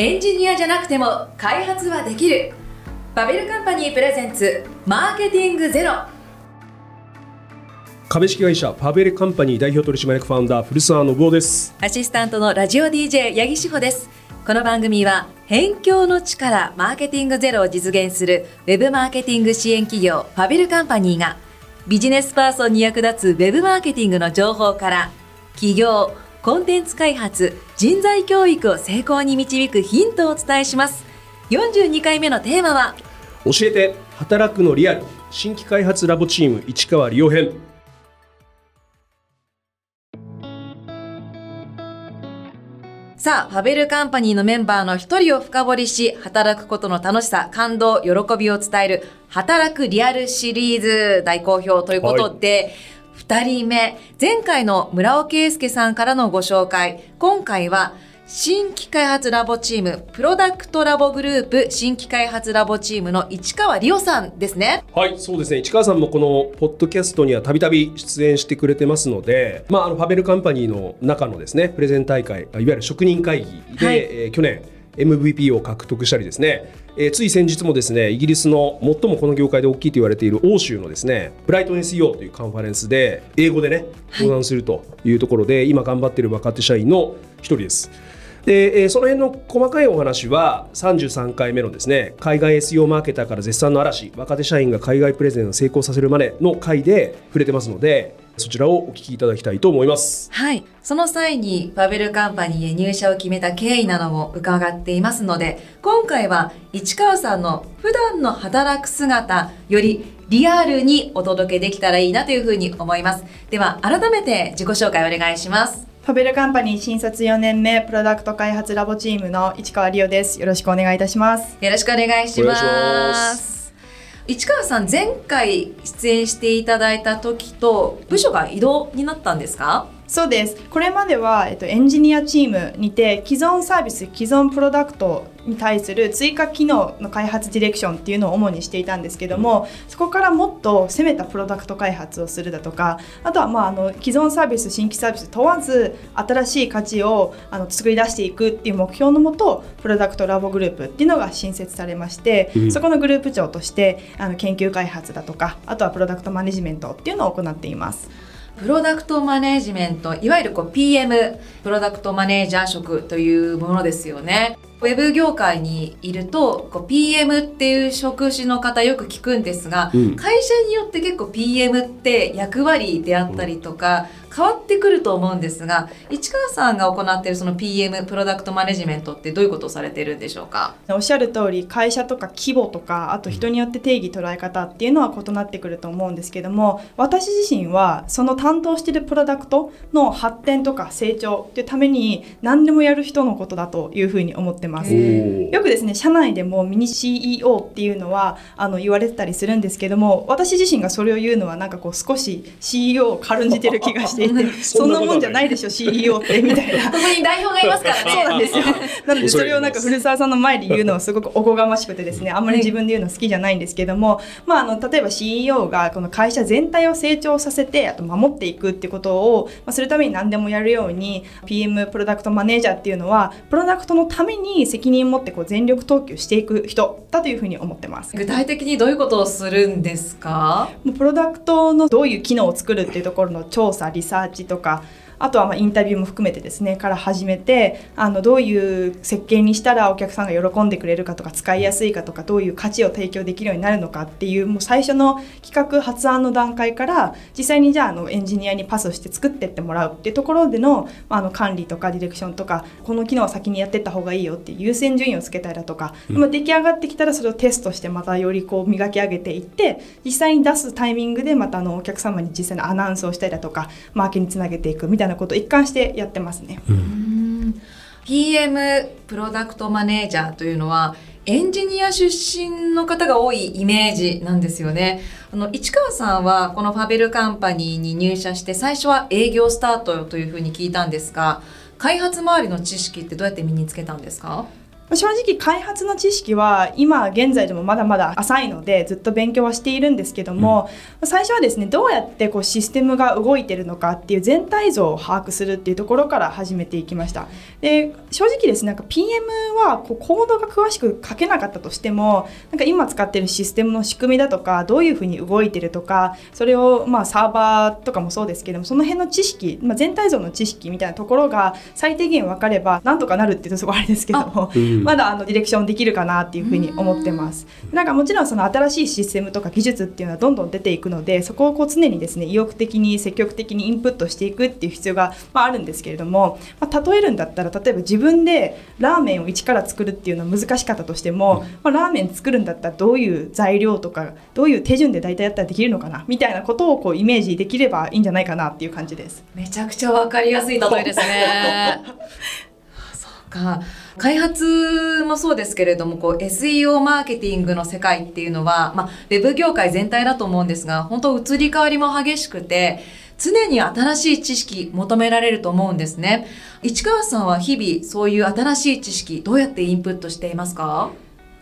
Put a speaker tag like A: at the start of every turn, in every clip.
A: エンジニアじゃなくても開発はできる。バベルカンパニープレゼンツマーケティングゼロ。
B: 株式会社パベルカンパニー代表取締役ファウンダー古澤信夫です。
A: アシスタントのラジオ DJ 八木志保です。この番組は辺境の力マーケティングゼロを実現するウェブマーケティング支援企業パベルカンパニーがビジネスパーソンに役立つウェブマーケティングの情報から企業コンテンツ開発人材教育を成功に導くヒントをお伝えします。42回目のテーマは
B: 教えて働くのリアル新規開発ラボチーム市川利用編。
A: さあ、ファベルカンパニーのメンバーの一人を深掘りし、働くことの楽しさ、感動、喜びを伝える、働くリアルシリーズ大好評ということで、二、はい、人目、前回の村尾圭介さんからのご紹介、今回は、新規開発ラボチーム、プロダクトラボグループ新規開発ラボチームの市川理央さんですね。
B: はい、そうですね。市川さんもこのポッドキャストにはたびたび出演してくれてますので、まあ、あのファベルカンパニーの中のですね、プレゼン大会、いわゆる職人会議で、はい、えー、去年、MVP を獲得したりですね、えー、つい先日もですねイギリスの最もこの業界で大きいと言われている欧州のですねブライトン SEO というカンファレンスで英語でね登壇するというところで、はい、今頑張っている若手社員の一人です。で、えー、その辺の細かいお話は33回目のですね海外 SEO マーケターから絶賛の嵐若手社員が海外プレゼンを成功させるまでの回で触れてますのでそちらをお聞きいただきたいと思います
A: はいその際にファベルカンパニーへ入社を決めた経緯なども伺っていますので今回は市川さんの普段の働く姿よりリアルにお届けできたらいいなというふうに思いますでは改めて自己紹介お願いします
C: ファベルカンパニー新卒4年目プロダクト開発ラボチームの市川理央です。よろしくお願いいたします。
A: よろしくお願いします。市川さん前回出演していただいた時と部署が移動になったんですか？
C: そうですこれまでは、えっと、エンジニアチームにて既存サービス既存プロダクトに対する追加機能の開発ディレクションっていうのを主にしていたんですけどもそこからもっと攻めたプロダクト開発をするだとかあとはまああの既存サービス新規サービス問わず新しい価値をあの作り出していくっていう目標のもとプロダクトラボグループっていうのが新設されまして、うん、そこのグループ長としてあの研究開発だとかあとはプロダクトマネジメントっていうのを行っています。
A: プロダクトマネジメントいわゆるこう PM プロダクトマネージャー職というものですよね。ウェブ業界にいるとこう PM っていう職種の方よく聞くんですが、うん、会社によって結構 PM って役割であったりとか、変わってくると思うんですが市川さんが行っているその PM プロダクトマネジメントってどういうことをされてるんでしょうか？
C: おっしゃる通り会社とか規模とかあと人によって定義捉え方っていうのは異なってくると思うんですけども私自身はその担当しているプロダクトの発展とか成長っていうために何でもやる人のことだというふうに思ってますよくですね社内でもミニ CEO っていうのはあの言われてたりするんですけども私自身がそれを言うのはなんかこう少し CEO を軽んじてる気がしていて そんなもんじゃないでしょ CEO ってみたいな。
A: ここに代表がいますからね。
C: そうなんです。よなのでそれをなんか古澤さんの前で言うのはすごくおこがましくてですねあん。まり自分で言うの好きじゃないんですけども、まあ、あの例えば CEO がこの会社全体を成長させてあと守っていくってことを、まあ、するために何でもやるように PM プロダクトマネージャーっていうのはプロダクトのために責任を持ってこう全力投球していく人だというふうに思ってます。
A: 具体的にどういうことをするんですか？
C: もうプロダクトのどういう機能を作るっていうところの調査リサーチとかあとはまインタビューも含めてですねから始めてあのどういう設計にしたらお客さんが喜んでくれるかとか使いやすいかとかどういう価値を提供できるようになるのかっていうもう最初の企画発案の段階から実際にじゃああのエンジニアにパスして作ってってもらうっていうところでの,、まあ、の管理とかディレクションとかこの機能を先にやってった方がいいよっていう優先順位をつけたりだとか、うん、出来上がってきたらそれをテストしてまたよりこう磨き上げていって実際に出すタイミングでまたあのお客様に実際にアナウンスをしたりだとかマーケにつなげていくみたいなことを一貫してやってますね。
A: PM プロダクトマネージャーというのはエンジニア出身の方が多いイメージなんですよね。あの市川さんはこのファベルカンパニーに入社して最初は営業スタートというふうに聞いたんですが開発周りの知識ってどうやって身につけたんですか？
C: 正直開発の知識は今現在でもまだまだ浅いのでずっと勉強はしているんですけども、うん、最初はですねどうやってこうシステムが動いてるのかっていう全体像を把握するっていうところから始めていきました。で正直ですねなんか PM はこうコードが詳しく書けなかったとしてもなんか今使ってるシステムの仕組みだとかどういうふうに動いてるとかそれをまあサーバーとかもそうですけどもその辺の知識、まあ、全体像の知識みたいなところが最低限分かればなんとかなるっていうとすごいあれですけども、まだあのディレクションできるかなっていうふうに思ってます。なんかもちろんその新しいシステムとか技術っていうのはどんどん出ていくのでそこをこう常にですね意欲的に積極的にインプットしていくっていう必要が、まあ、あるんですけれども、まあ、例えるんだったら例えば自分でラーメンを一から作るっていうのは難しかったとしても、まあ、ラーメン作るんだったらどういう材料とかどういう手順で大体やったらできるのかなみたいなことをこうイメージできればいいんじゃないかなっていう感じです。
A: めちゃくちゃわかりやすい例えですね。そうか開発もそうですけれどもこう SEO マーケティングの世界っていうのは、まあ、ウェブ業界全体だと思うんですが本当移り変わりも激しくて常に新しい知識求められると思うんですね。市川さんは日々そういう新しい知識どうやってインプットしていますか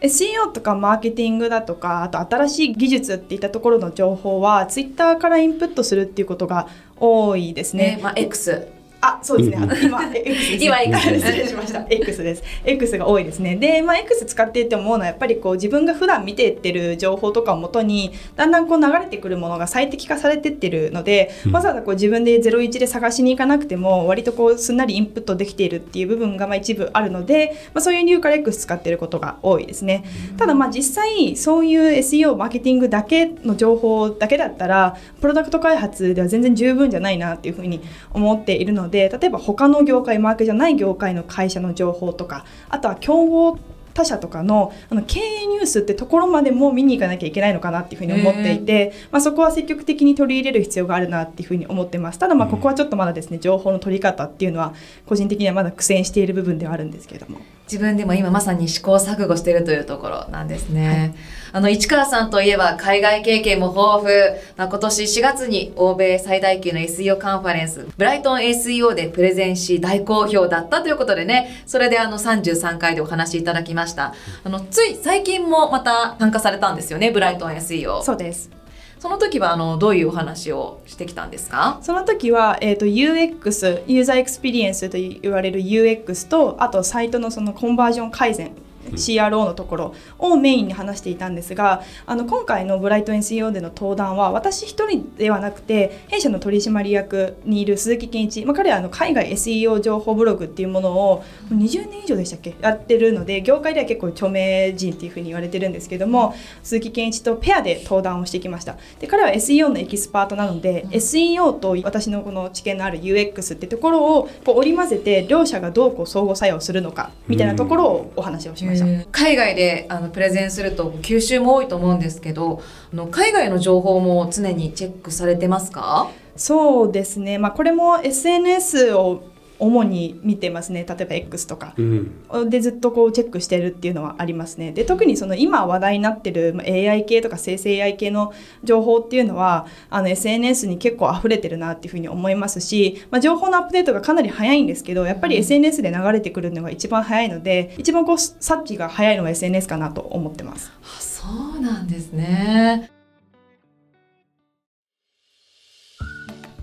C: ？SEO とかマーケティングだとかあと新しい技術っていったところの情報はツイッターからインプットするっていうことが多いですね。
A: ねまあ、X
C: あ、そうですね。今、X です、今、X 失礼しました。X です。X が多いですね。で、まあ、X 使っていて思うのは、やっぱりこう、自分が普段見ていってる情報とかをもとに、だんだんこう流れてくるものが最適化されてってるので、うん、わざわざこう自分で01で探しに行かなくても、割とこう、すんなりインプットできているっていう部分がまあ一部あるので、まあ、そういう理由から X 使ってることが多いですね。うん、ただ、まあ、実際、そういう SEO、マーケティングだけの情報だけだったら、プロダクト開発では全然十分じゃないなっていうふうに思っているので、例えば他の業界マーケじゃない業界の会社の情報とかあとは競合他社とかのあの経営ニュースってところまでも見に行かなきゃいけないのかなっていうふうに思っていて、まあ、そこは積極的に取り入れる必要があるなっていうふうに思ってます。ただまあここはちょっとまだですね情報の取り方っていうのは個人的にはまだ苦戦している部分ではあるんですけれども。
A: 自分でも今まさに試行錯誤しているというところなんですね。はい、あの、市川さんといえば海外経験も豊富。まあ、今年4月に欧米最大級の SEO カンファレンス、ブライトン SEO でプレゼンし大好評だったということでね、それであの33回でお話しいただきました。あの、つい最近もまた参加されたんですよね、ブライトン SEO。
C: そうです。
A: その時はあのどういうお話をしてきたんですか？
C: その時は、えーと、UX ユーザーエクスペリエンスと言われる UX とあとサイトのそのコンバージョン改善 CRO のところをメインに話していたんですがあの今回のブライト NCO での登壇は私一人ではなくて弊社の取締役にいる鈴木健一、まあ、彼はあの海外 SEO 情報ブログっていうものを20年以上でしたっけやってるので業界では結構著名人っていうふうに言われてるんですけども鈴木健一とペアで登壇をしてきました。で彼は SEO のエキスパートなので、うん、SEO と私のこの知見のある UX ってところをこう織り交ぜて両者がどうこう相互作用するのかみたいなところをお話をしました。
A: 海外であのプレゼンすると吸収も多いと思うんですけどあの海外の情報も常にチェックされてますか？
C: そうですね、まあ、これも SNS を主に見てますね。例えば X とか、うん、でずっとこうチェックしてるっていうのはありますね。で特にその今話題になってる AI 系とか生成 AI 系の情報っていうのはあの SNS に結構溢れてるなっていうふうに思いますし、まあ、情報のアップデートがかなり早いんですけどやっぱり SNS で流れてくるのが一番早いので一番こう察知が早いのは SNS かなと思ってます。
A: あそうなんですね。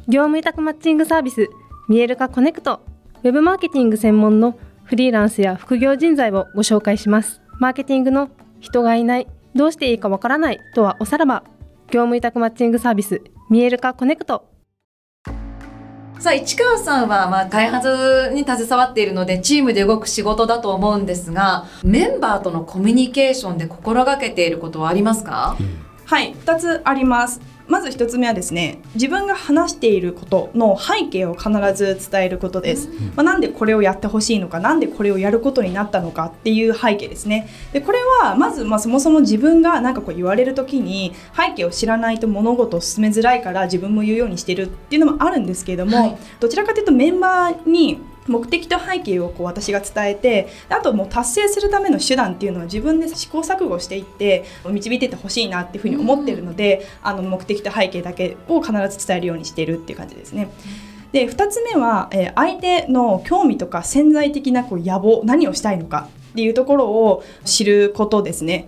D: 業務委託マッチングサービス見える化コネクト。ウェブマーケティング専門のフリーランスや副業人材をご紹介します。マーケティングの人がいないどうしていいかわからないとはおさらば。業務委託マッチングサービス見える化コネクト。
A: さあ市川さんはまあ開発に携わっているのでチームで動く仕事だと思うんですがメンバーとのコミュニケーションで心がけていることはありますか、
C: はい2つあります。まず1つ目はですね自分が話していることの背景を必ず伝えることです、まあ、なんでこれをやってほしいのかなんでこれをやることになったのかっていう背景ですね。でこれはまずまあそもそも自分が何かこう言われる時に背景を知らないと物事を進めづらいから自分も言うようにしてるっていうのもあるんですけれども、はい、どちらかというとメンバーに目的と背景をこう私が伝えてあともう達成するための手段っていうのは自分で試行錯誤していって導いていってほしいなっていうふうに思ってるので、うん、あの目的と背景だけを必ず伝えるようにしているっていう感じですね。で2つ目は、えー、相手の興味とか潜在的なこう野望何をしたいのかっていうところを知ることですね。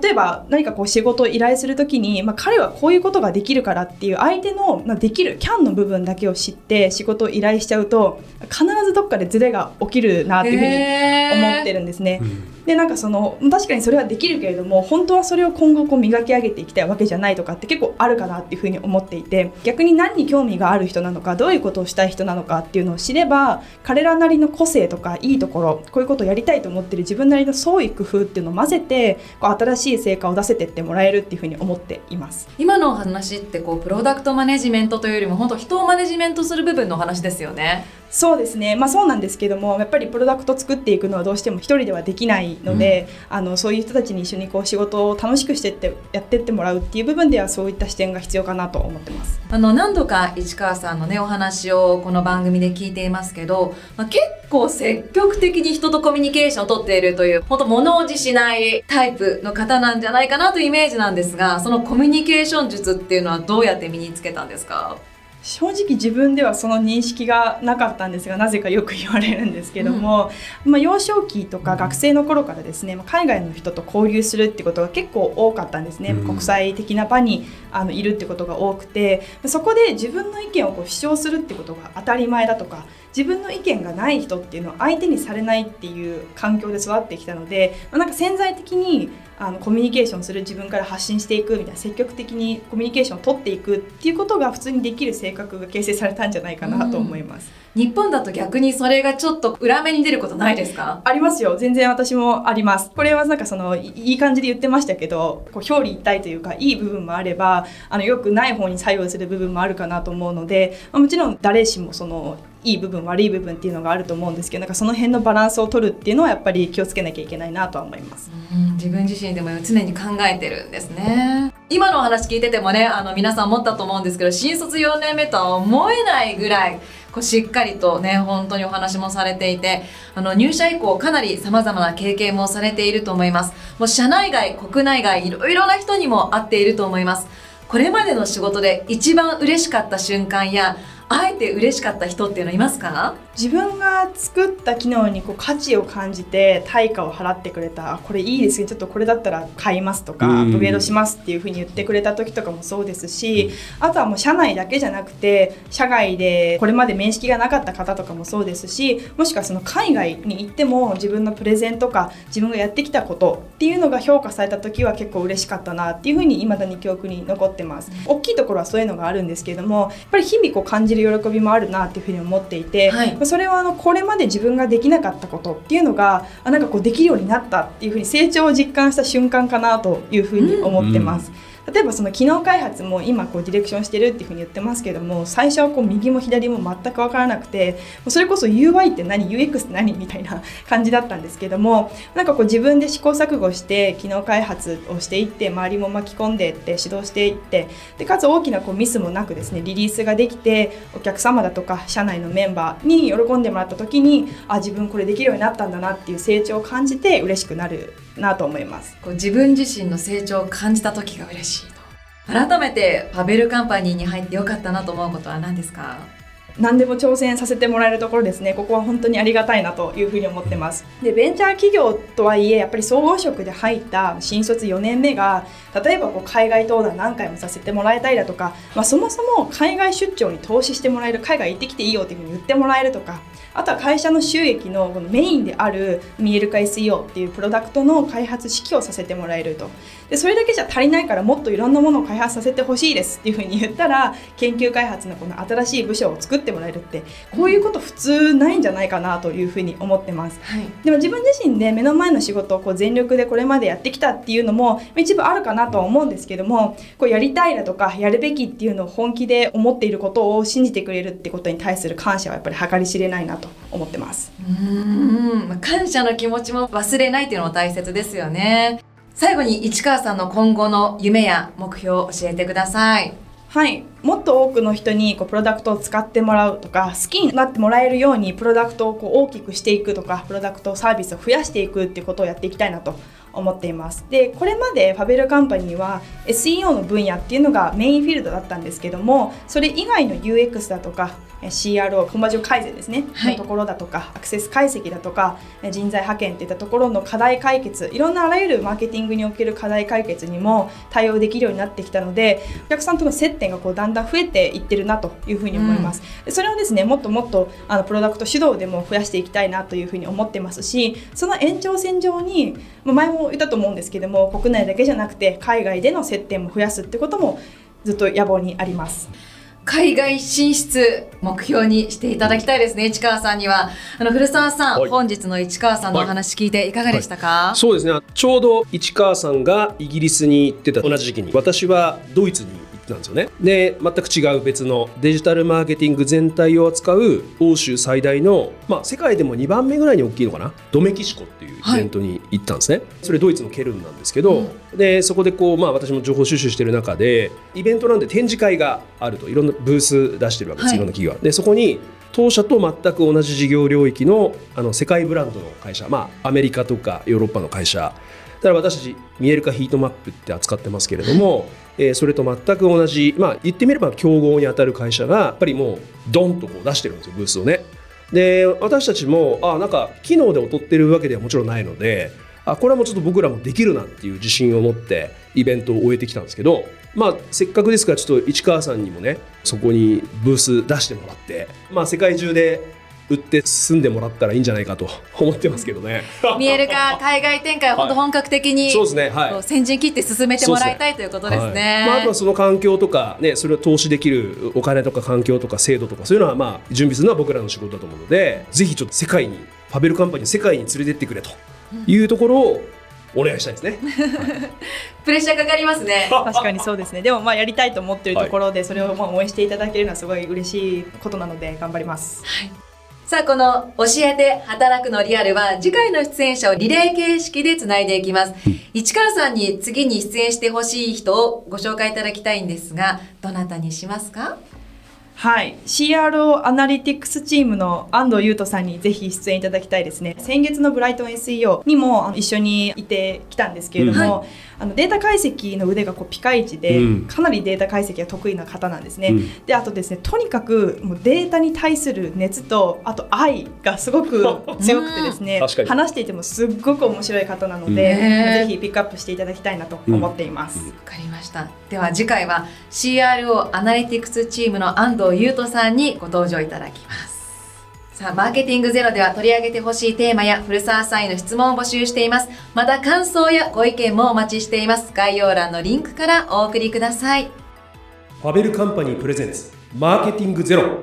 C: 例えば何かこう仕事を依頼する時に、まあ、彼はこういうことができるからっていう相手の、まあ、できるキャンの部分だけを知って仕事を依頼しちゃうと必ずどっかでズレが起きるなっていうふうに思ってるんですね。でなんかその確かにそれはできるけれども本当はそれを今後こう磨き上げていきたいわけじゃないとかって結構あるかなっていうふうに思っていて逆に何に興味がある人なのかどういうことをしたい人なのかっていうのを知れば彼らなりの個性とかいいところこういうことをやりたいと思ってる自分なりの創意工夫っていうのを混ぜてこう新しい成果を出せてってもらえるっていうふうに思っています
A: 今の話ってこうプロダクトマネジメントというよりも本当人をマネジメントする部分の話ですよね。
C: そうですね、まあ、そうなんですけどもやっぱりプロダクト作っていくのはどうしても一人ではできないので、うん、あのそういう人たちに一緒にこう仕事を楽しくしてってやってってもらうっていう部分ではそういった視点が必要かなと思ってます。
A: あの何度か市川さんのねお話をこの番組で聞いていますけど、まあ、結構積極的に人とコミュニケーションをとっているという本当物おじしないタイプの方なんじゃないかなというイメージなんですがそのコミュニケーション術っていうのはどうやって身につけたんですか？
C: 正直自分ではその認識がなかったんですがなぜかよく言われるんですけども、うん、まあ、幼少期とか学生の頃からですね海外の人と交流するってことが結構多かったんですね、うん、国際的な場にあのいるってことが多くてそこで自分の意見をこう主張するってことが当たり前だとか自分の意見がない人っていうのは相手にされないっていう環境で育ってきたので、まあ、なんか潜在的にあのコミュニケーションする自分から発信していくみたいな積極的にコミュニケーションを取っていくっていうことが普通にできる性格が形成されたんじゃないかなと思います。
A: うん、日本だと逆にそれがちょっと裏目に出ることないですか？
C: ありますよ。全然私もあります。これはなんかそのいい感じで言ってましたけどこう表裏一体というかいい部分もあればあのよくない方に作用する部分もあるかなと思うので、まあ、もちろん誰しもそのいい部分悪い部分っていうのがあると思うんですけどなんかその辺のバランスを取るっていうのはやっぱり気をつけなきゃいけないなとは思います、
A: 自分自身でも常に考えてるんですね。今のお話聞いててもねあの皆さん思ったと思うんですけど新卒4年目とは思えないぐらいこうしっかりとね本当にお話もされていてあの入社以降かなりさまざまな経験もされていると思います。もう社内外国内外いろいろな人にも会っていると思います。これまでの仕事で一番嬉しかった瞬間やあえて嬉しかった人っていうのいますか？
C: 自分が作った機能にこう価値を感じて対価を払ってくれたこれいいですねちょっとこれだったら買いますとかアップグレードしますっていうふうに言ってくれた時とかもそうですしあとはもう社内だけじゃなくて社外でこれまで面識がなかった方とかもそうですしもしくはその海外に行っても自分のプレゼンとか自分がやってきたことっていうのが評価された時は結構嬉しかったなっていうふうに未だに記憶に残ってます。大きいところはそういうのがあるんですけれどもやっぱり日々こう感じる喜びもあるなっていうふうに思っていて、はい、それはあのこれまで自分ができなかったことっていうのがあなんかこうできるようになったっていうふうに成長を実感した瞬間かなというふうに思ってます。うんうん例えばその機能開発も今こうディレクションしてるっていうふうに言ってますけども最初はこう右も左も全く分からなくてそれこそ UI って何？UX って何みたいな感じだったんですけどもなんかこう自分で試行錯誤して機能開発をしていって周りも巻き込んでいって指導していってでかつ大きなこうミスもなくですねリリースができてお客様だとか社内のメンバーに喜んでもらった時にあ自分これできるようになったんだなっていう成長を感じて嬉しくなるなと思います。
A: こう自分自身の成長を感じた時が嬉しいと。改めてパベルカンパニーに入ってよかったなと思うことは何ですか？
C: 何でも挑戦させてもらえるところですね。ここは本当にありがたいなというふうに思ってます。でベンチャー企業とはいえやっぱり総合職で入った新卒4年目が例えばこう海外登壇何回もさせてもらえたりだとか、まあ、そもそも海外出張に投資してもらえる海外行ってきていいよっていうふうに言ってもらえるとかあとは会社の収益のこのメインである見える化 SEO っていうプロダクトの開発指揮をさせてもらえると。でそれだけじゃ足りないからもっといろんなものを開発させてほしいですっていうふうに言ったら研究開発のこの新しい部署を作ってもらえるってこういうこと普通ないんじゃないかなというふうに思ってます、はい、でも自分自身で目の前の仕事をこう全力でこれまでやってきたっていうのも一部あるかなとは思うんですけどもこうやりたいだとかやるべきっていうのを本気で思っていることを信じてくれるってことに対する感謝はやっぱり計り知れないなと思ってます。
A: うん感謝の気持ちも忘れないっていうのも大切ですよね。最後に市川さんの今後の夢や目標を教えてください。
C: はいもっと多くの人にこうプロダクトを使ってもらうとか好きになってもらえるようにプロダクトをこう大きくしていくとかプロダクトサービスを増やしていくっていうことをやっていきたいなと思っています。でこれまでファベルカンパニーは SEO の分野っていうのがメインフィールドだったんですけどもそれ以外の UX だとか CRO コンバージョン改善ですね、はい、のところだとかアクセス解析だとか人材派遣っていったところの課題解決いろんなあらゆるマーケティングにおける課題解決にも対応できるようになってきたのでお客さんとの接点がこうだんだん増えていってるなというふうに思います、うん、それをですねもっともっとあのプロダクト主導でも増やしていきたいなというふうに思ってますしその延長線上に前も言ったと思うんですけども国内だけじゃなくて海外での接点も増やすってこともずっと野望にあります。
A: 海外進出目標にしていただきたいですね市川さんには。あの古澤さん、はい、本日の市川さんのお話聞いていかがでしたか、はい。はい、
B: そうですね。ちょうど市川さんがイギリスに行ってた同じ時期に私はドイツになんですよね。で全く違う別のデジタルマーケティング全体を扱う欧州最大の、まあ、世界でも2番目ぐらいに大きいのかな？ドメキシコっていうイベントに行ったんですね、はい、それドイツのケルンなんですけど、うん、でそこでこう、まあ、私も情報収集してる中でイベントなんで展示会があるといろんなブース出してるわけです、はい、いろんな企業でそこに当社と全く同じ事業領域のあの世界ブランドの会社、まあ、アメリカとかヨーロッパの会社だから私たち見える化ヒートマップって扱ってますけれども、えー、それと全く同じ、まあ、言ってみれば競合に当たる会社がやっぱりもうドンとこう出してるんですよブースをね。で私たちもあなんか機能で劣ってるわけではもちろんないのであこれはもうちょっと僕らもできるなっていう自信を持ってイベントを終えてきたんですけど、まあ、せっかくですからちょっと市川さんにもねそこにブース出してもらって、まあ、世界中で売って住んでもらったらいいんじゃないかと 思ってますけどね。
A: 見えるか海外展開本当本格的に、そうですね、はい、先陣切って進めてもらいたいということですね。
B: まあ、あとはその環境とかねそれを投資できるお金とか環境とか制度とかそういうのはまあ準備するのは僕らの仕事だと思うのでぜひちょっと世界にファベルカンパニー世界に連れてってくれというところをお願いしたいですね。
A: プレッシャーかかりますね。
C: 確かにそうですね。でもまあやりたいと思ってるところで、それをまあ応援していただけるのはすごい嬉しいことなので頑張ります。はい
A: さあ、この教えて働くのリアルは次回の出演者をリレー形式でつないでいきます。市川さんに次に出演してほしい人をご紹介いただきたいんですが、どなたにしますか？
C: はい、CRO アナリティクスチームの安藤優斗さんにぜひ出演いただきたいですね。先月のブライトン SEO にも一緒にいてきたんですけれども、うん。あのデータ解析の腕がこうピカイチで、うん、かなりデータ解析が得意な方なんですね、うん、であとですねとにかくもうデータに対する熱とあと愛がすごく 強くてですね話していてもすっごく面白い方なので、ぜひピックアップしていただきたいなと思っています。わ、
A: かりました。では次回は CRO アナリティクスチームの安藤優斗さんにご登場いただきますさあ、マーケティングゼロでは取り上げてほしいテーマや古澤さんへの質問を募集しています。また感想やご意見もお待ちしています。概要欄のリンクからお送りください。
B: ファベルカンパニープレゼンツマーケティングゼロ